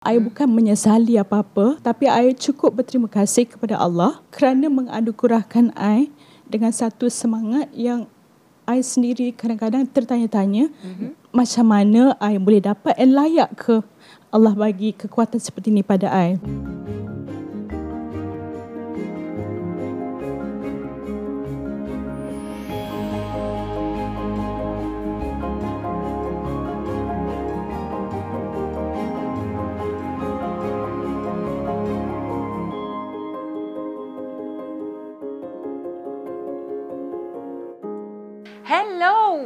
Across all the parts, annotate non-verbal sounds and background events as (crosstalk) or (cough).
I hmm. bukan menyesali apa-apa tapi I cukup berterima kasih kepada Allah kerana menganugerahkan I dengan satu semangat yang I sendiri kadang-kadang tertanya-tanya hmm. macam mana I boleh dapat and layak ke Allah bagi kekuatan seperti ini pada I.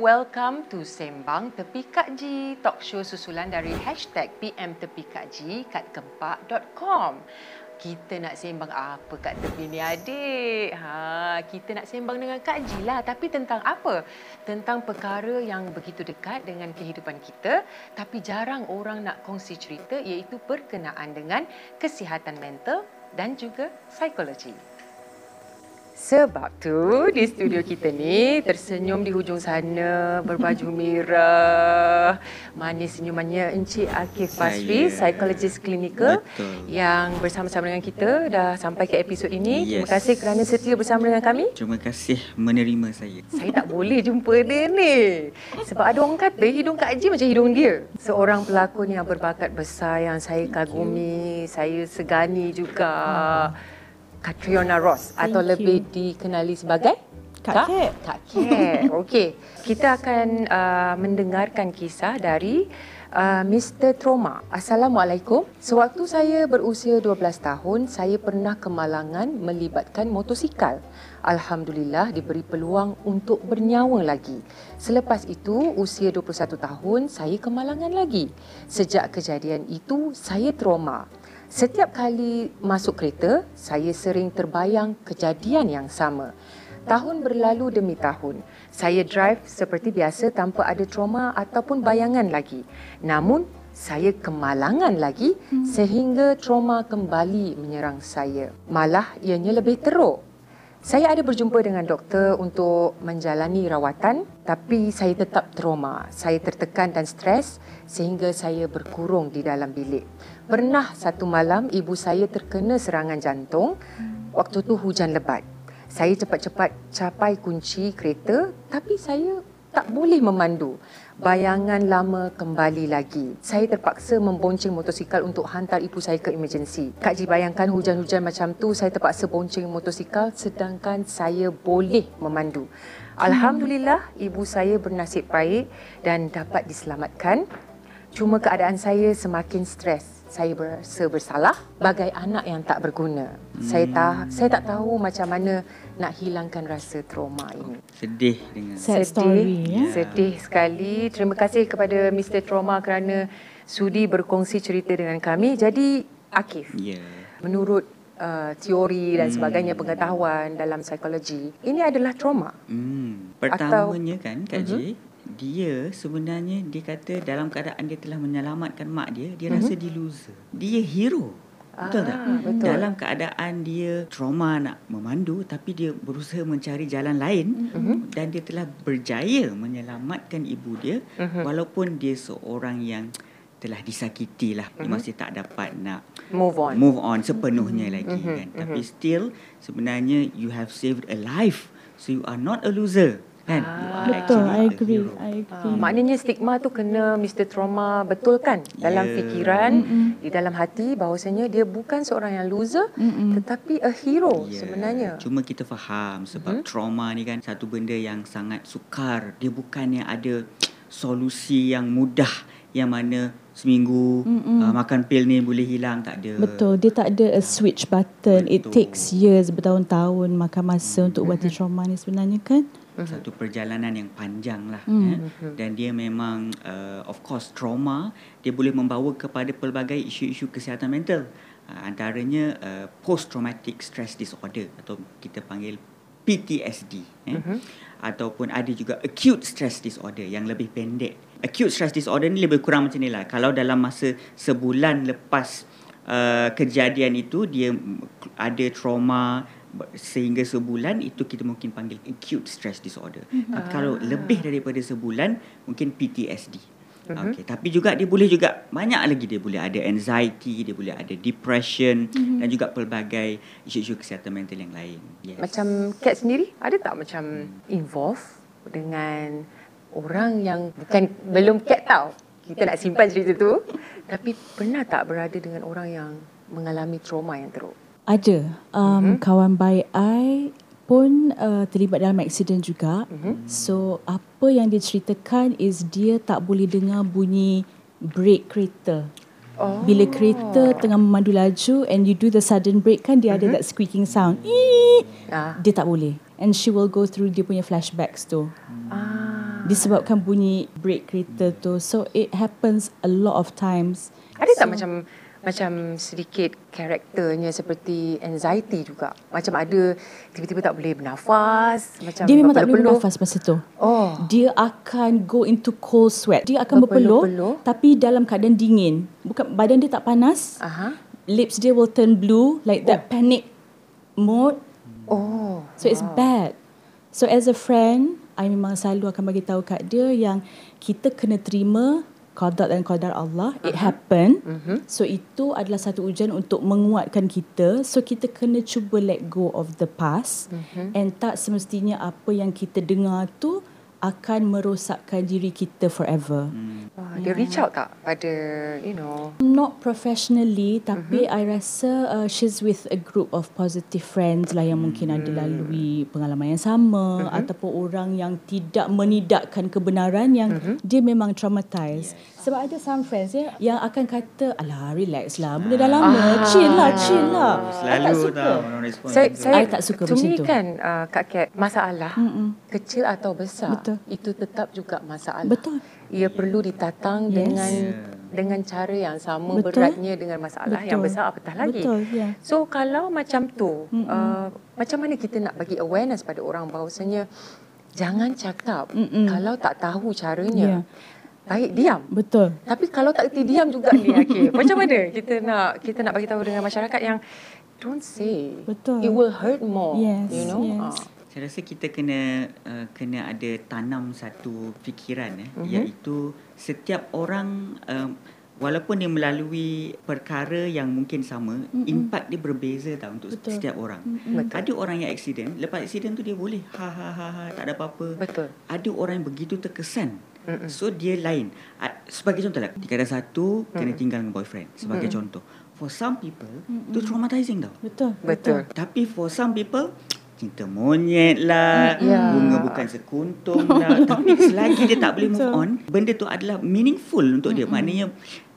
welcome to Sembang Tepi Kak Ji, talk show susulan dari hashtag PM Tepi Kak Ji kat kempak.com. Kita nak sembang apa kat tepi ni adik? Ha, kita nak sembang dengan Kak Ji lah. Tapi tentang apa? Tentang perkara yang begitu dekat dengan kehidupan kita tapi jarang orang nak kongsi cerita iaitu berkenaan dengan kesihatan mental dan juga psikologi. Sebab tu di studio kita ni tersenyum di hujung sana berbaju merah. Manis senyumannya Encik Akif Basri, psikologis klinikal yang bersama-sama dengan kita dah sampai ke episod ini. Yes. Terima kasih kerana setia bersama dengan kami. Terima kasih menerima saya. Saya tak boleh jumpa dia ni. Sebab ada orang kata hidung Kak Haji macam hidung dia. Seorang pelakon yang berbakat besar yang saya kagumi, saya segani juga. Hmm. Catriona Ross Thank atau you. lebih dikenali sebagai Kak Kat. Kak Kat. Okey. Kita akan uh, mendengarkan kisah dari uh, Mr. Trauma. Assalamualaikum. Sewaktu saya berusia 12 tahun, saya pernah kemalangan melibatkan motosikal. Alhamdulillah diberi peluang untuk bernyawa lagi. Selepas itu, usia 21 tahun, saya kemalangan lagi. Sejak kejadian itu, saya trauma. Setiap kali masuk kereta, saya sering terbayang kejadian yang sama. Tahun berlalu demi tahun. Saya drive seperti biasa tanpa ada trauma ataupun bayangan lagi. Namun, saya kemalangan lagi hmm. sehingga trauma kembali menyerang saya. Malah ianya lebih teruk. Saya ada berjumpa dengan doktor untuk menjalani rawatan tapi saya tetap trauma. Saya tertekan dan stres sehingga saya berkurung di dalam bilik. Pernah satu malam ibu saya terkena serangan jantung. Waktu tu hujan lebat. Saya cepat-cepat capai kunci kereta tapi saya tak boleh memandu. Bayangan lama kembali lagi. Saya terpaksa membonceng motosikal untuk hantar ibu saya ke emergency. Kak Ji bayangkan hujan-hujan macam tu saya terpaksa bonceng motosikal sedangkan saya boleh memandu. Alhamdulillah ibu saya bernasib baik dan dapat diselamatkan. Cuma keadaan saya semakin stres saya berasa bersalah bagai anak yang tak berguna. Hmm. Saya tak saya tak tahu macam mana nak hilangkan rasa trauma ini. Sedih dengan sad story ya. Sedih sekali. Terima kasih kepada Mr Trauma kerana sudi berkongsi cerita dengan kami. Jadi Akif. Ya. Menurut uh, teori dan hmm. sebagainya pengetahuan dalam psikologi, ini adalah trauma. Hmm. Pertamanya Atau, kan Kak uh-huh. Dia sebenarnya dia kata dalam keadaan dia telah menyelamatkan mak dia dia uh-huh. rasa dia loser dia hero betul ah, tak betul. dalam keadaan dia trauma nak memandu tapi dia berusaha mencari jalan lain uh-huh. dan dia telah berjaya menyelamatkan ibu dia uh-huh. walaupun dia seorang yang telah disakiti lah uh-huh. masih tak dapat nak move on move on sepenuhnya uh-huh. lagi uh-huh. kan tapi uh-huh. still sebenarnya you have saved a life so you are not a loser kan ah, betul i agree i agree ah, maknanya stigma tu kena Mr trauma betul kan dalam yeah. fikiran Mm-mm. di dalam hati bahawasanya dia bukan seorang yang loser Mm-mm. tetapi a hero yeah. sebenarnya cuma kita faham sebab mm-hmm. trauma ni kan satu benda yang sangat sukar dia bukannya ada solusi yang mudah yang mana seminggu uh, makan pil ni boleh hilang tak ada betul dia tak ada a switch button betul. it takes years bertahun-tahun makan masa mm-hmm. untuk ubati trauma ni sebenarnya kan uh-huh. satu perjalanan yang panjang lah uh-huh. eh. dan dia memang uh, of course trauma dia boleh membawa kepada pelbagai isu-isu kesihatan mental uh, antaranya uh, post traumatic stress disorder atau kita panggil PTSD eh. uh-huh. ataupun ada juga acute stress disorder yang lebih pendek acute stress disorder ni lebih kurang macam ni lah kalau dalam masa sebulan lepas uh, kejadian itu dia ada trauma sehingga sebulan itu kita mungkin panggil acute stress disorder. Mm-hmm. Tapi kalau lebih daripada sebulan mungkin PTSD. Mm-hmm. Okay, tapi juga dia boleh juga banyak lagi dia boleh ada anxiety, dia boleh ada depression mm-hmm. dan juga pelbagai isu-isu kesihatan mental yang lain. Yes. Macam Kat sendiri ada tak macam hmm. involve dengan orang yang bukan belum Kat tahu. Kita nak simpan cerita tu. Tapi pernah tak berada dengan orang yang mengalami trauma yang teruk? Ada. Um, mm-hmm. Kawan baik I pun uh, terlibat dalam aksiden juga. Mm-hmm. So apa yang dia ceritakan is dia tak boleh dengar bunyi brake kereta. Oh. Bila kereta tengah memandu laju and you do the sudden brake kan dia mm-hmm. ada that squeaking sound. Ah. Dia tak boleh. And she will go through dia punya flashbacks tu. Ah. Disebabkan bunyi brake kereta tu. So it happens a lot of times. Ada so, tak macam macam sedikit karakternya seperti anxiety juga. Macam ada tiba-tiba tak boleh bernafas. Macam dia memang tak boleh bernafas masa tu. Oh. Dia akan go into cold sweat. Dia akan berpeluh, tapi dalam keadaan dingin. Bukan Badan dia tak panas. Aha. Lips dia will turn blue like oh. that panic mode. Oh. So it's bad. So as a friend, I memang selalu akan bagi tahu kat dia yang kita kena terima qada dan qadar Allah uh-huh. it happen uh-huh. so itu adalah satu ujian untuk menguatkan kita so kita kena cuba let go of the past uh-huh. and tak semestinya apa yang kita dengar tu akan merosakkan diri kita forever. Hmm. Wah, dia reach out tak pada you know? Not professionally tapi uh-huh. I rasa uh, she's with a group of positive friends lah yang mungkin ada hmm. lalui pengalaman yang sama uh-huh. ataupun orang yang tidak menidakkan kebenaran yang uh-huh. dia memang traumatized. Yes. Sebab ada some friends ya yang akan kata alah relax lah benda dah lama ah. chill lah chill lah. Selalu tak suka. respon. Saya, saya, tak suka macam tu. kan uh, Kak Kat masalah Mm-mm. kecil atau besar Betul. itu tetap juga masalah. Betul. Ia perlu ditatang yes. dengan yeah. dengan cara yang sama Betul. beratnya dengan masalah Betul. yang besar apatah lagi. Betul. Yeah. So kalau macam tu uh, macam mana kita nak bagi awareness pada orang bahawasanya jangan cakap Mm-mm. kalau tak tahu caranya. Yeah. Baik diam. Betul. Tapi kalau tak reti diam juga ni (laughs) okay. Macam mana kita nak kita nak bagi tahu dengan masyarakat yang don't say. Betul. It will hurt more. Yes. You know. Yes. Uh. Saya rasa kita kena uh, kena ada tanam satu fikiran eh uh-huh. iaitu setiap orang uh, walaupun dia melalui perkara yang mungkin sama uh-huh. impact dia berbeza tau untuk Betul. setiap orang. Uh-huh. Ada orang yang accident, lepas accident tu dia boleh ha ha ha ha tak ada apa-apa. Betul. Ada orang yang begitu terkesan Mm-mm. So dia lain Sebagai contoh lah Dikatakan satu Mm-mm. Kena tinggal dengan boyfriend Sebagai Mm-mm. contoh For some people Itu traumatizing tau Betul Betul Tapi for some people Cinta monyet lah yeah. Bunga bukan sekuntum lah (laughs) Tapi selagi dia tak boleh move on Benda tu adalah meaningful untuk dia Mm-mm. Maknanya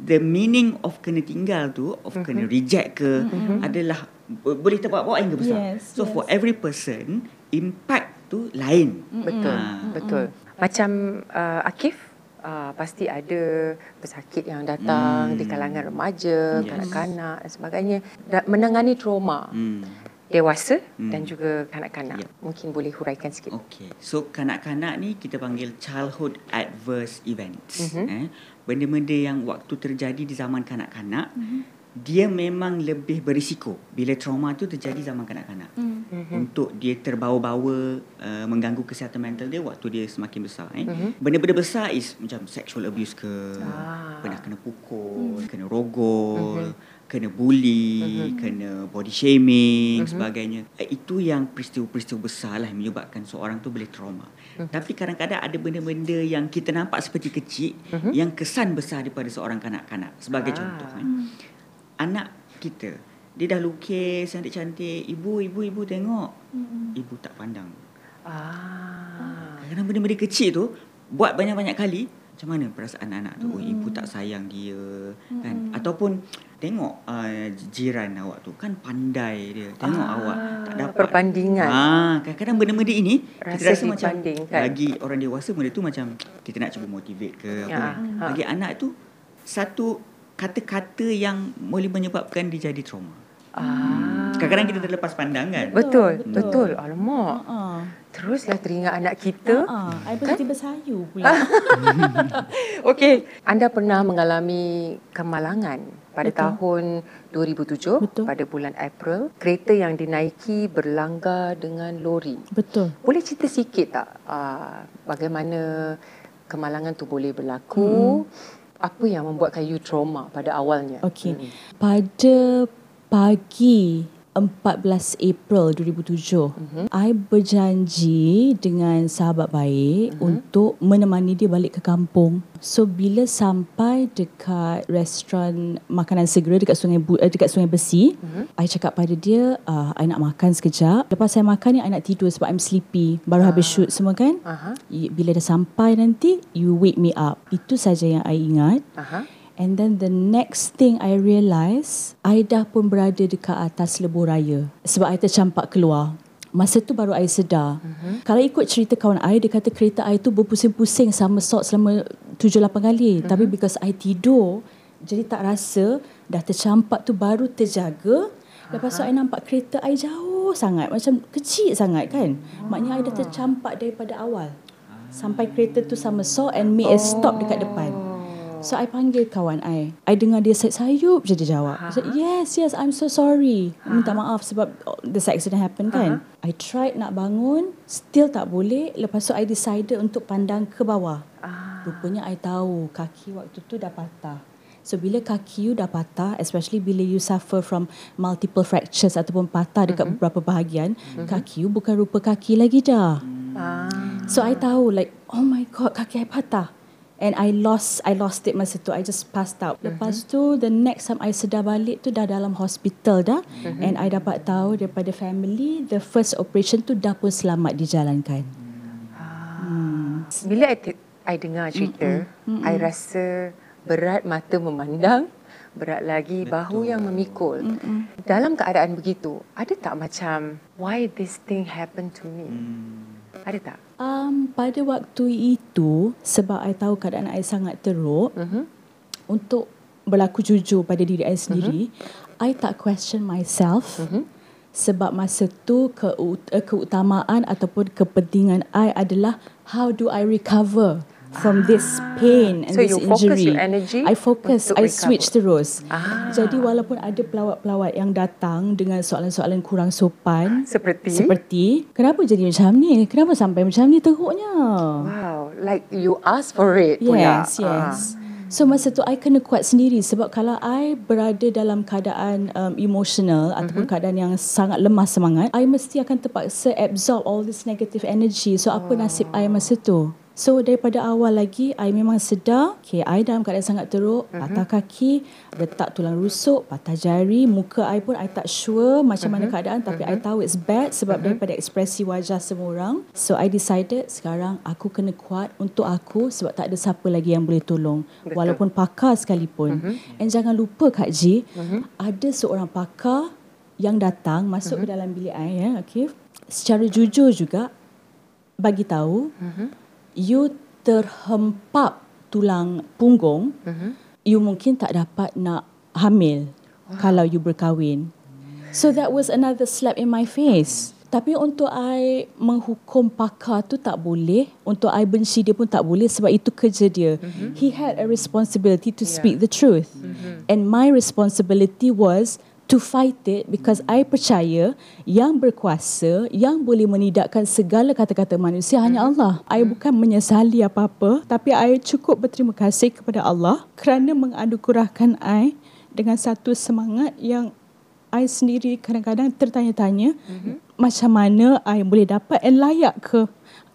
The meaning of kena tinggal tu Of mm-hmm. kena reject ke mm-hmm. Adalah Boleh terbawa-bawa hingga besar yes, So yes. for every person Impact tu lain Betul ha. Betul macam uh, Akif uh, pasti ada pesakit yang datang hmm. di kalangan remaja, yes. kanak-kanak dan sebagainya dan menangani trauma. Hmm. Dewasa hmm. dan juga kanak-kanak. Yep. Mungkin boleh huraikan sikit. Okey. So kanak-kanak ni kita panggil childhood adverse events. Mm-hmm. Eh, benda-benda yang waktu terjadi di zaman kanak-kanak mm-hmm dia memang lebih berisiko bila trauma tu terjadi zaman kanak-kanak. Mm-hmm. Untuk dia terbawa-bawa uh, mengganggu kesihatan mental dia waktu dia semakin besar eh. Mm-hmm. Benda-benda besar is macam sexual abuse ke, ah. pernah kena pukul, mm. kena rogol, mm-hmm. kena bully, mm-hmm. kena body shaming mm-hmm. sebagainya. Uh, itu yang peristiwa-peristiwa besar lah yang menyebabkan seorang tu boleh trauma. Mm-hmm. Tapi kadang-kadang ada benda-benda yang kita nampak seperti kecil mm-hmm. yang kesan besar daripada seorang kanak-kanak sebagai ah. contoh eh. Mm anak kita. Dia dah lukis cantik-cantik ibu ibu ibu tengok. Mm-hmm. ibu tak pandang. Ah. Kadang benda-benda kecil tu buat banyak-banyak kali macam mana perasaan anak tu? Mm-hmm. oh ibu tak sayang dia mm-hmm. kan ataupun tengok uh, jiran awak tu. Kan pandai dia. Tengok ah, awak tak dapat. Perbandingan ah kadang-kadang benda-benda ini rasa kita rasa macam kan? bagi orang dewasa benda tu macam kita nak cuba motivate ke apa ya, ha. bagi anak tu satu kata-kata yang boleh menyebabkan dia jadi trauma. Ah. Kadang-kadang kita terlepas pandang kan. Betul, betul. betul. Alamak. Uh-uh. Teruslah teringat anak kita. Uh-uh. I kan? tiba sayu pula. (laughs) Okey, anda pernah mengalami kemalangan pada betul. tahun 2007 betul. pada bulan April. Kereta yang dinaiki berlanggar dengan lori. Betul. Boleh cerita sikit tak uh, bagaimana kemalangan tu boleh berlaku. Mm-hmm. Apa yang membuatkan you trauma pada awalnya? Okey. Mm. Pada pagi 14 April 2007 mm-hmm. I berjanji dengan sahabat baik mm-hmm. untuk menemani dia balik ke kampung so bila sampai dekat restoran makanan segera dekat sungai Bu- eh, dekat sungai besi mm-hmm. I cakap pada dia uh, I nak makan sekejap lepas saya makan ni I nak tidur sebab I'm sleepy baru uh. habis shoot semua kan uh-huh. bila dah sampai nanti you wake me up itu saja yang I ingat uh-huh. And then the next thing I realise, I dah pun berada dekat atas lebuh raya. Sebab I tercampak keluar. Masa tu baru I sedar. Uh-huh. Kalau ikut cerita kawan I, dia kata kereta I tu berpusing-pusing sama sort selama 7-8 kali. Uh-huh. Tapi because I tidur, jadi tak rasa dah tercampak tu baru terjaga. Lepas tu. I nampak kereta I jauh sangat. Macam kecil sangat kan. Uh-huh. Maknanya I dah tercampak daripada awal. Sampai kereta tu sama sort and made a stop dekat depan. So I panggil kawan I. I dengar dia sayup je dia jawab. I said, yes, yes, I'm so sorry. Minta maaf sebab this accident happen kan. I tried nak bangun, still tak boleh. Lepas tu I decided untuk pandang ke bawah. Ah. Rupanya I tahu kaki waktu tu dah patah. So bila kaki you dah patah, especially bila you suffer from multiple fractures ataupun patah dekat mm-hmm. beberapa bahagian, mm-hmm. kaki you bukan rupa kaki lagi dah. Ah. So I tahu like, oh my god, kaki I patah. And I lost I lost it masa tu. I just passed out. Mm-hmm. Lepas tu the next time I sedar balik tu dah dalam hospital dah. Mm-hmm. And I dapat tahu daripada family the first operation tu dah pun selamat dijalankan. Ah. Hmm. Bila I, t- I dengar cerita, Mm-mm. I rasa berat mata memandang, berat lagi Betul. bahu yang memikul. Mm-mm. Dalam keadaan begitu, ada tak macam why this thing happen to me? Mm. Ada tak? Um, pada waktu itu, sebab I tahu keadaan I sangat teruk, uh-huh. untuk berlaku jujur pada diri I sendiri, uh-huh. I tak question myself. Uh-huh. Sebab masa tu ke, uh, keutamaan ataupun kepentingan I adalah how do I recover from this pain and so this you injury. Focus your energy I focus, I switch terus. Ah. Jadi walaupun ada pelawat-pelawat yang datang dengan soalan-soalan kurang sopan seperti seperti kenapa jadi macam ni? Kenapa sampai macam ni teruknya? Wow, like you ask for it. Yes, pula. yes. Ah. So masa tu I kena kuat sendiri sebab kalau I berada dalam keadaan um, emotional mm-hmm. ataupun keadaan yang sangat lemah semangat, I mesti akan terpaksa absorb all this negative energy. So apa nasib I masa tu? So daripada awal lagi I memang sedar okay, I dalam keadaan sangat teruk uh-huh. Patah kaki Retak tulang rusuk Patah jari Muka I pun I tak sure Macam uh-huh. mana mhm. keadaan Tapi uh-huh. I tahu it's bad Sebab uh-huh. daripada ekspresi wajah semua orang So I decided Sekarang aku kena kuat Untuk aku Sebab tak ada siapa lagi yang boleh tolong Betul. Walaupun pakar sekalipun uh-huh. And jangan lupa Kak Ji uh-huh. Ada seorang pakar Yang datang Masuk uh-huh. ke dalam bilik I ya, okay? Secara jujur juga Bagi tahu uh-huh you terhempap tulang punggung, uh-huh. you mungkin tak dapat nak hamil wow. kalau you berkahwin. So that was another slap in my face. Tapi untuk I menghukum pakar tu tak boleh. Untuk I benci dia pun tak boleh sebab itu kerja dia. Mm-hmm. He had a responsibility to yeah. speak the truth. Mm-hmm. And my responsibility was to fight it because I percaya yang berkuasa yang boleh menidakkan segala kata-kata manusia hanya hmm. Allah. I hmm. bukan menyesali apa-apa tapi I cukup berterima kasih kepada Allah kerana menganugerahkan I dengan satu semangat yang I sendiri kadang-kadang tertanya-tanya mm-hmm. macam mana I boleh dapat and layak ke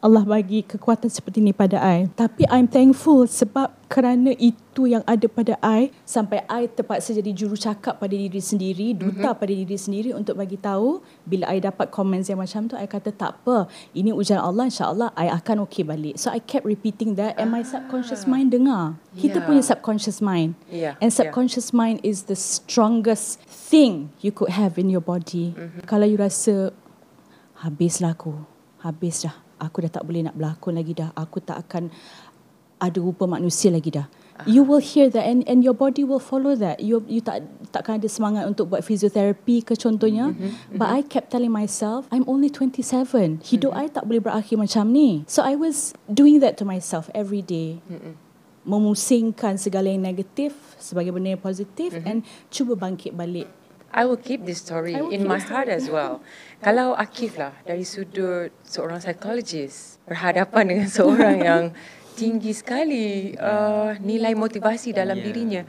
Allah bagi kekuatan seperti ini pada I. Tapi I'm thankful sebab kerana itu yang ada pada I sampai I terpaksa jadi juru cakap pada diri sendiri, duta mm-hmm. pada diri sendiri untuk bagi tahu bila I dapat comments yang macam tu I kata tak apa. Ini ujian Allah insya-Allah I akan okey balik. So I kept repeating that and my subconscious mind dengar. Kita yeah. punya subconscious mind. Yeah. And subconscious yeah. mind is the strongest thing you could have in your body. Mm-hmm. Kalau you rasa habislah aku. Habis dah aku dah tak boleh nak berlakon lagi dah aku tak akan ada rupa manusia lagi dah you will hear that and and your body will follow that you you tak takkan ada semangat untuk buat physiotherapy ke contohnya mm-hmm. but i kept telling myself i'm only 27 hidup mm-hmm. i tak boleh berakhir macam ni so i was doing that to myself every day mm-hmm. memusingkan segala yang negatif sebagai benda yang positif mm-hmm. and cuba bangkit balik I will keep this story in my heart as well. Kalau Akif lah dari sudut seorang psychologist berhadapan dengan seorang yang (laughs) tinggi sekali uh, nilai motivasi dalam Ya. dirinya.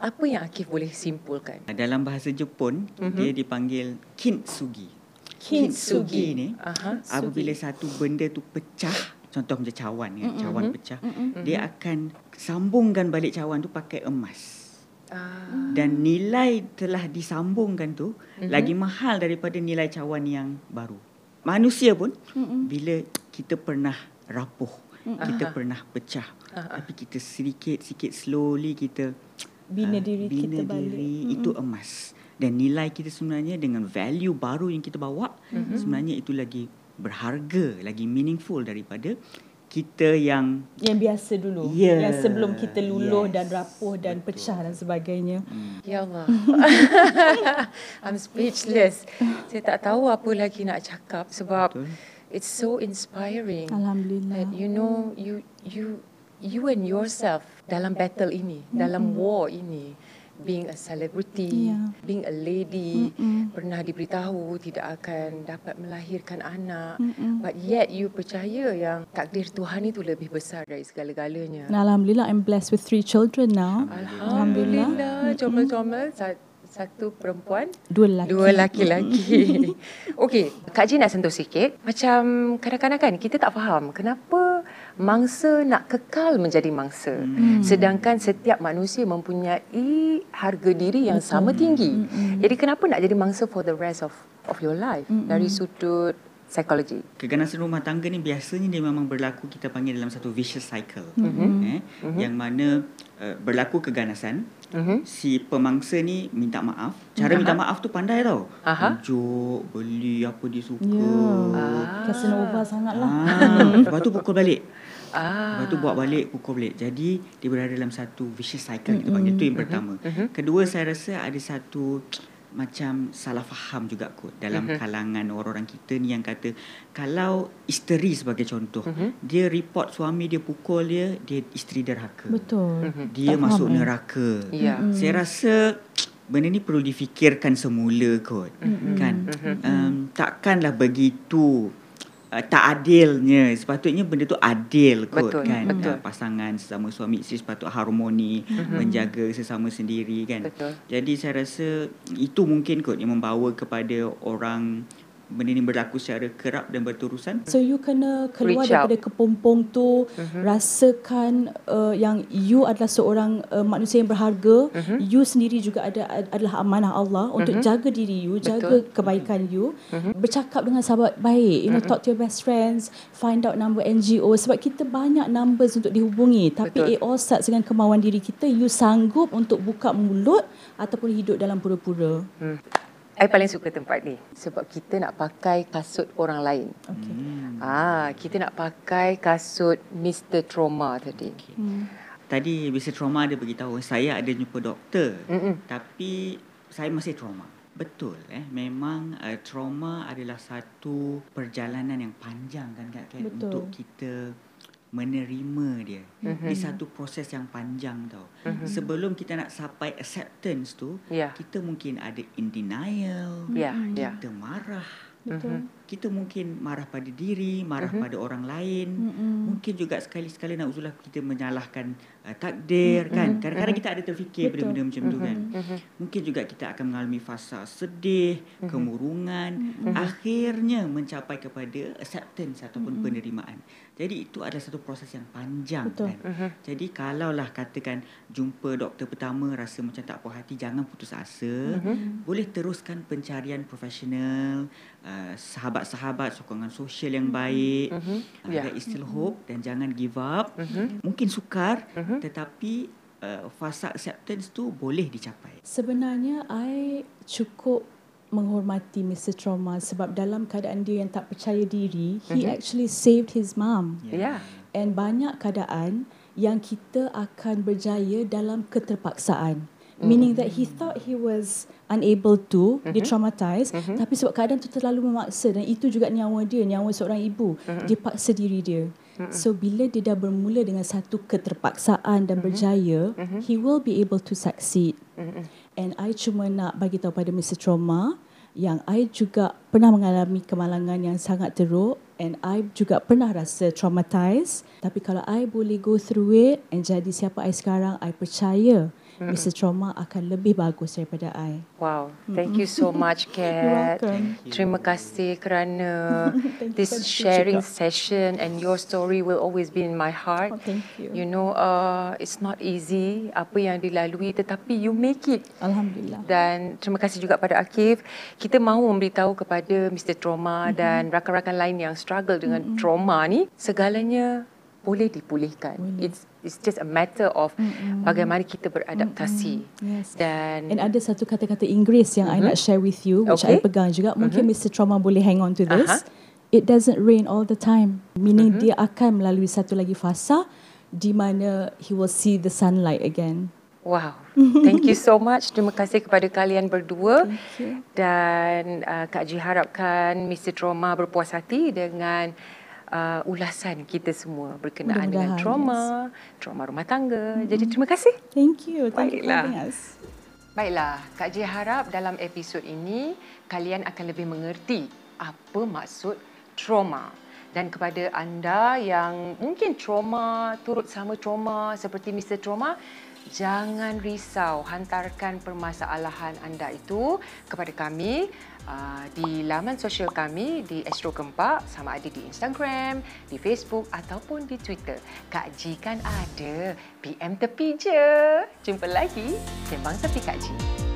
Apa yang Akif boleh simpulkan? Dalam bahasa Jepun, Mhm. dia dipanggil kintsugi. Kintsugi. ni Aha. apabila satu benda tu pecah, contoh macam cawan kan, cawan pecah, dia akan sambungkan balik cawan tu pakai emas. Ah, Dan nilai telah disambungkan tu lagi mahal daripada nilai cawan yang baru. Manusia pun bila kita pernah rapuh, kita Aha. pernah pecah, Aha. tapi kita sedikit-sikit slowly kita Bina ah, diri bina kita balik. diri itu emas. Dan nilai kita sebenarnya dengan value baru yang kita bawa sebenarnya itu lagi berharga, lagi meaningful daripada kita yang Yang biasa dulu. Ya. Yang sebelum kita luluh Yes. dan rapuh dan pecah dan sebagainya. Ya Allah. (laughs) I'm speechless. Saya tak tahu apa lagi nak cakap sebab Betul. It's so inspiring. Alhamdulillah. That you know you you you and yourself dalam battle ini, dalam war ini, being a celebrity, Yeah. being a lady, pernah diberitahu tidak akan dapat melahirkan anak, but yet you percaya yang takdir Tuhan itu lebih besar dari segala-galanya. Alhamdulillah, I'm blessed with three children now. Alhamdulillah, comel-comel satu perempuan, Dua lelaki. dua laki-laki. (laughs) Okey, Kak Ji nak sentuh sikit. Macam kadang-kadang kan kita tak faham kenapa mangsa nak kekal menjadi mangsa. Hmm. Sedangkan setiap manusia mempunyai harga diri yang sama tinggi. Hmm, Jadi kenapa nak jadi mangsa for the rest of of your life Hmm, dari sudut psikologi? Keganasan rumah tangga ni biasanya dia memang berlaku kita panggil dalam satu vicious cycle. Mhm. Eh, Yang mana uh, berlaku keganasan, Mhm. si pemangsa ni minta maaf. Cara minta maaf tu pandai tau. Aha. Tunjuk, beli apa dia suka. Ya. Ah. Casanova sangat lah. Ah, (laughs) lepas tu pukul balik. Ah. Lepas tu buat balik, pukul balik. Jadi dia berada dalam satu vicious cycle kita panggil. Itu yang pertama. Kedua saya rasa ada satu macam salah faham juga kot dalam kalangan orang-orang kita ni yang kata kalau isteri sebagai contoh dia report suami dia pukul dia dia isteri derhaka Betul. dia Tak masuk faham, eh? neraka. Ya. saya rasa benda ni perlu difikirkan semula kot. Kan? Um, takkanlah begitu uh, tak adilnya sepatutnya benda tu adil kot Betul, kan betul. Uh, pasangan sesama suami isteri sepatut harmoni menjaga sesama sendiri kan Betul. jadi saya rasa itu mungkin kot yang membawa kepada orang benda ni berlaku secara kerap dan berterusan So you kena keluar Reach out. daripada kepompong tu, rasakan uh, yang you adalah seorang uh, manusia yang berharga. You sendiri juga ada ad- adalah amanah Allah untuk jaga diri you, jaga kebaikan you. Bercakap dengan sahabat baik, you know talk to your best friends, find out number NGO sebab kita banyak numbers untuk dihubungi tapi Betul. it all starts dengan kemauan diri kita. You sanggup untuk buka mulut ataupun hidup dalam pura-pura. I paling suka tempat ni sebab kita nak pakai kasut orang lain. Okay. Ah, kita nak pakai kasut Mr. Trauma tadi. Hmm. Tadi Mr. Trauma dia beritahu saya ada jumpa doktor. Mm-mm. Tapi saya masih trauma. Betul eh memang uh, trauma adalah satu perjalanan yang panjang kan Kak Kat Betul. untuk kita menerima dia. Mm-hmm. Dia satu proses yang panjang tau. Mm-hmm. Sebelum kita nak sampai acceptance tu, Ya. kita mungkin ada in denial. Ya, ya. Kita marah. Betul. Kita mungkin marah pada diri, marah pada orang lain. Mm-mm. Mungkin juga sekali-sekali nak uzulah kita menyalahkan uh, takdir kan. Kadang-kadang kita ada terfikir Betul. benda-benda macam tu kan. Mungkin juga kita akan mengalami fasa sedih, kemurungan, akhirnya mencapai kepada acceptance ataupun penerimaan. Jadi itu adalah satu proses yang panjang Betul. kan. Jadi kalaulah katakan jumpa doktor pertama rasa macam tak puas hati jangan putus asa. Boleh teruskan pencarian profesional, uh, sahabat-sahabat, sokongan sosial yang baik. Uh, Ya. There is still hope dan jangan give up. Mungkin sukar tetapi uh, fasa acceptance tu boleh dicapai. Sebenarnya I cukup menghormati Mr. Trauma sebab dalam keadaan dia yang tak percaya diri, he actually saved his mom. Ya. And banyak keadaan yang kita akan berjaya dalam keterpaksaan. Meaning that he thought he was unable to, dia traumatized, tapi sebab keadaan tu terlalu memaksa dan itu juga nyawa dia, nyawa seorang ibu, dia paksa diri dia. So bila dia dah bermula dengan satu keterpaksaan dan berjaya, he will be able to succeed. And I cuma nak bagi tahu pada Mr. Trauma yang I juga pernah mengalami kemalangan yang sangat teruk and I juga pernah rasa traumatized tapi kalau I boleh go through it and jadi siapa I sekarang I percaya Mr. Trauma akan lebih bagus daripada I. Wow, thank you so much, (laughs) Kat. Terima kasih kerana (laughs) this sharing session and your story will always be in my heart. Oh, thank you. You know, uh, it's not easy apa yang dilalui tetapi you make it. Alhamdulillah. Dan terima kasih juga pada Akif. Kita mahu memberitahu kepada Mr. Trauma mm-hmm. dan rakan-rakan lain yang struggle dengan mm-hmm. trauma ni, segalanya boleh dipulihkan. Boleh. It's it's just a matter of mm-hmm. bagaimana kita beradaptasi. Mm-hmm. Yes. Dan And ada satu kata-kata Inggeris yang mm-hmm. I nak share with you which Okay. I pegang juga. Mungkin Mhm. Mr. Trauma boleh hang on to this. Aha. It doesn't rain all the time. Meaning Mhm. dia akan melalui satu lagi fasa di mana he will see the sunlight again. Wow. (laughs) Thank you so much. Terima kasih kepada kalian berdua. Dan uh, Kak Ji harapkan Mr. Trauma berpuas hati dengan uh, ulasan kita semua berkenaan dengan Mudah-mudahan, trauma, trauma rumah tangga. Jadi terima kasih. Thank you. Thank you for Baiklah. having us. Baiklah, Kak Ji harap dalam episod ini kalian akan lebih mengerti apa maksud trauma. Dan kepada anda yang mungkin trauma, turut sama trauma seperti Mr. Trauma, jangan risau hantarkan permasalahan anda itu kepada kami uh, di laman sosial kami di Astro Gempak sama ada di Instagram, di Facebook ataupun di Twitter. Kak Ji kan ada. PM tepi je. Jumpa lagi. Sembang tepi Kak Ji.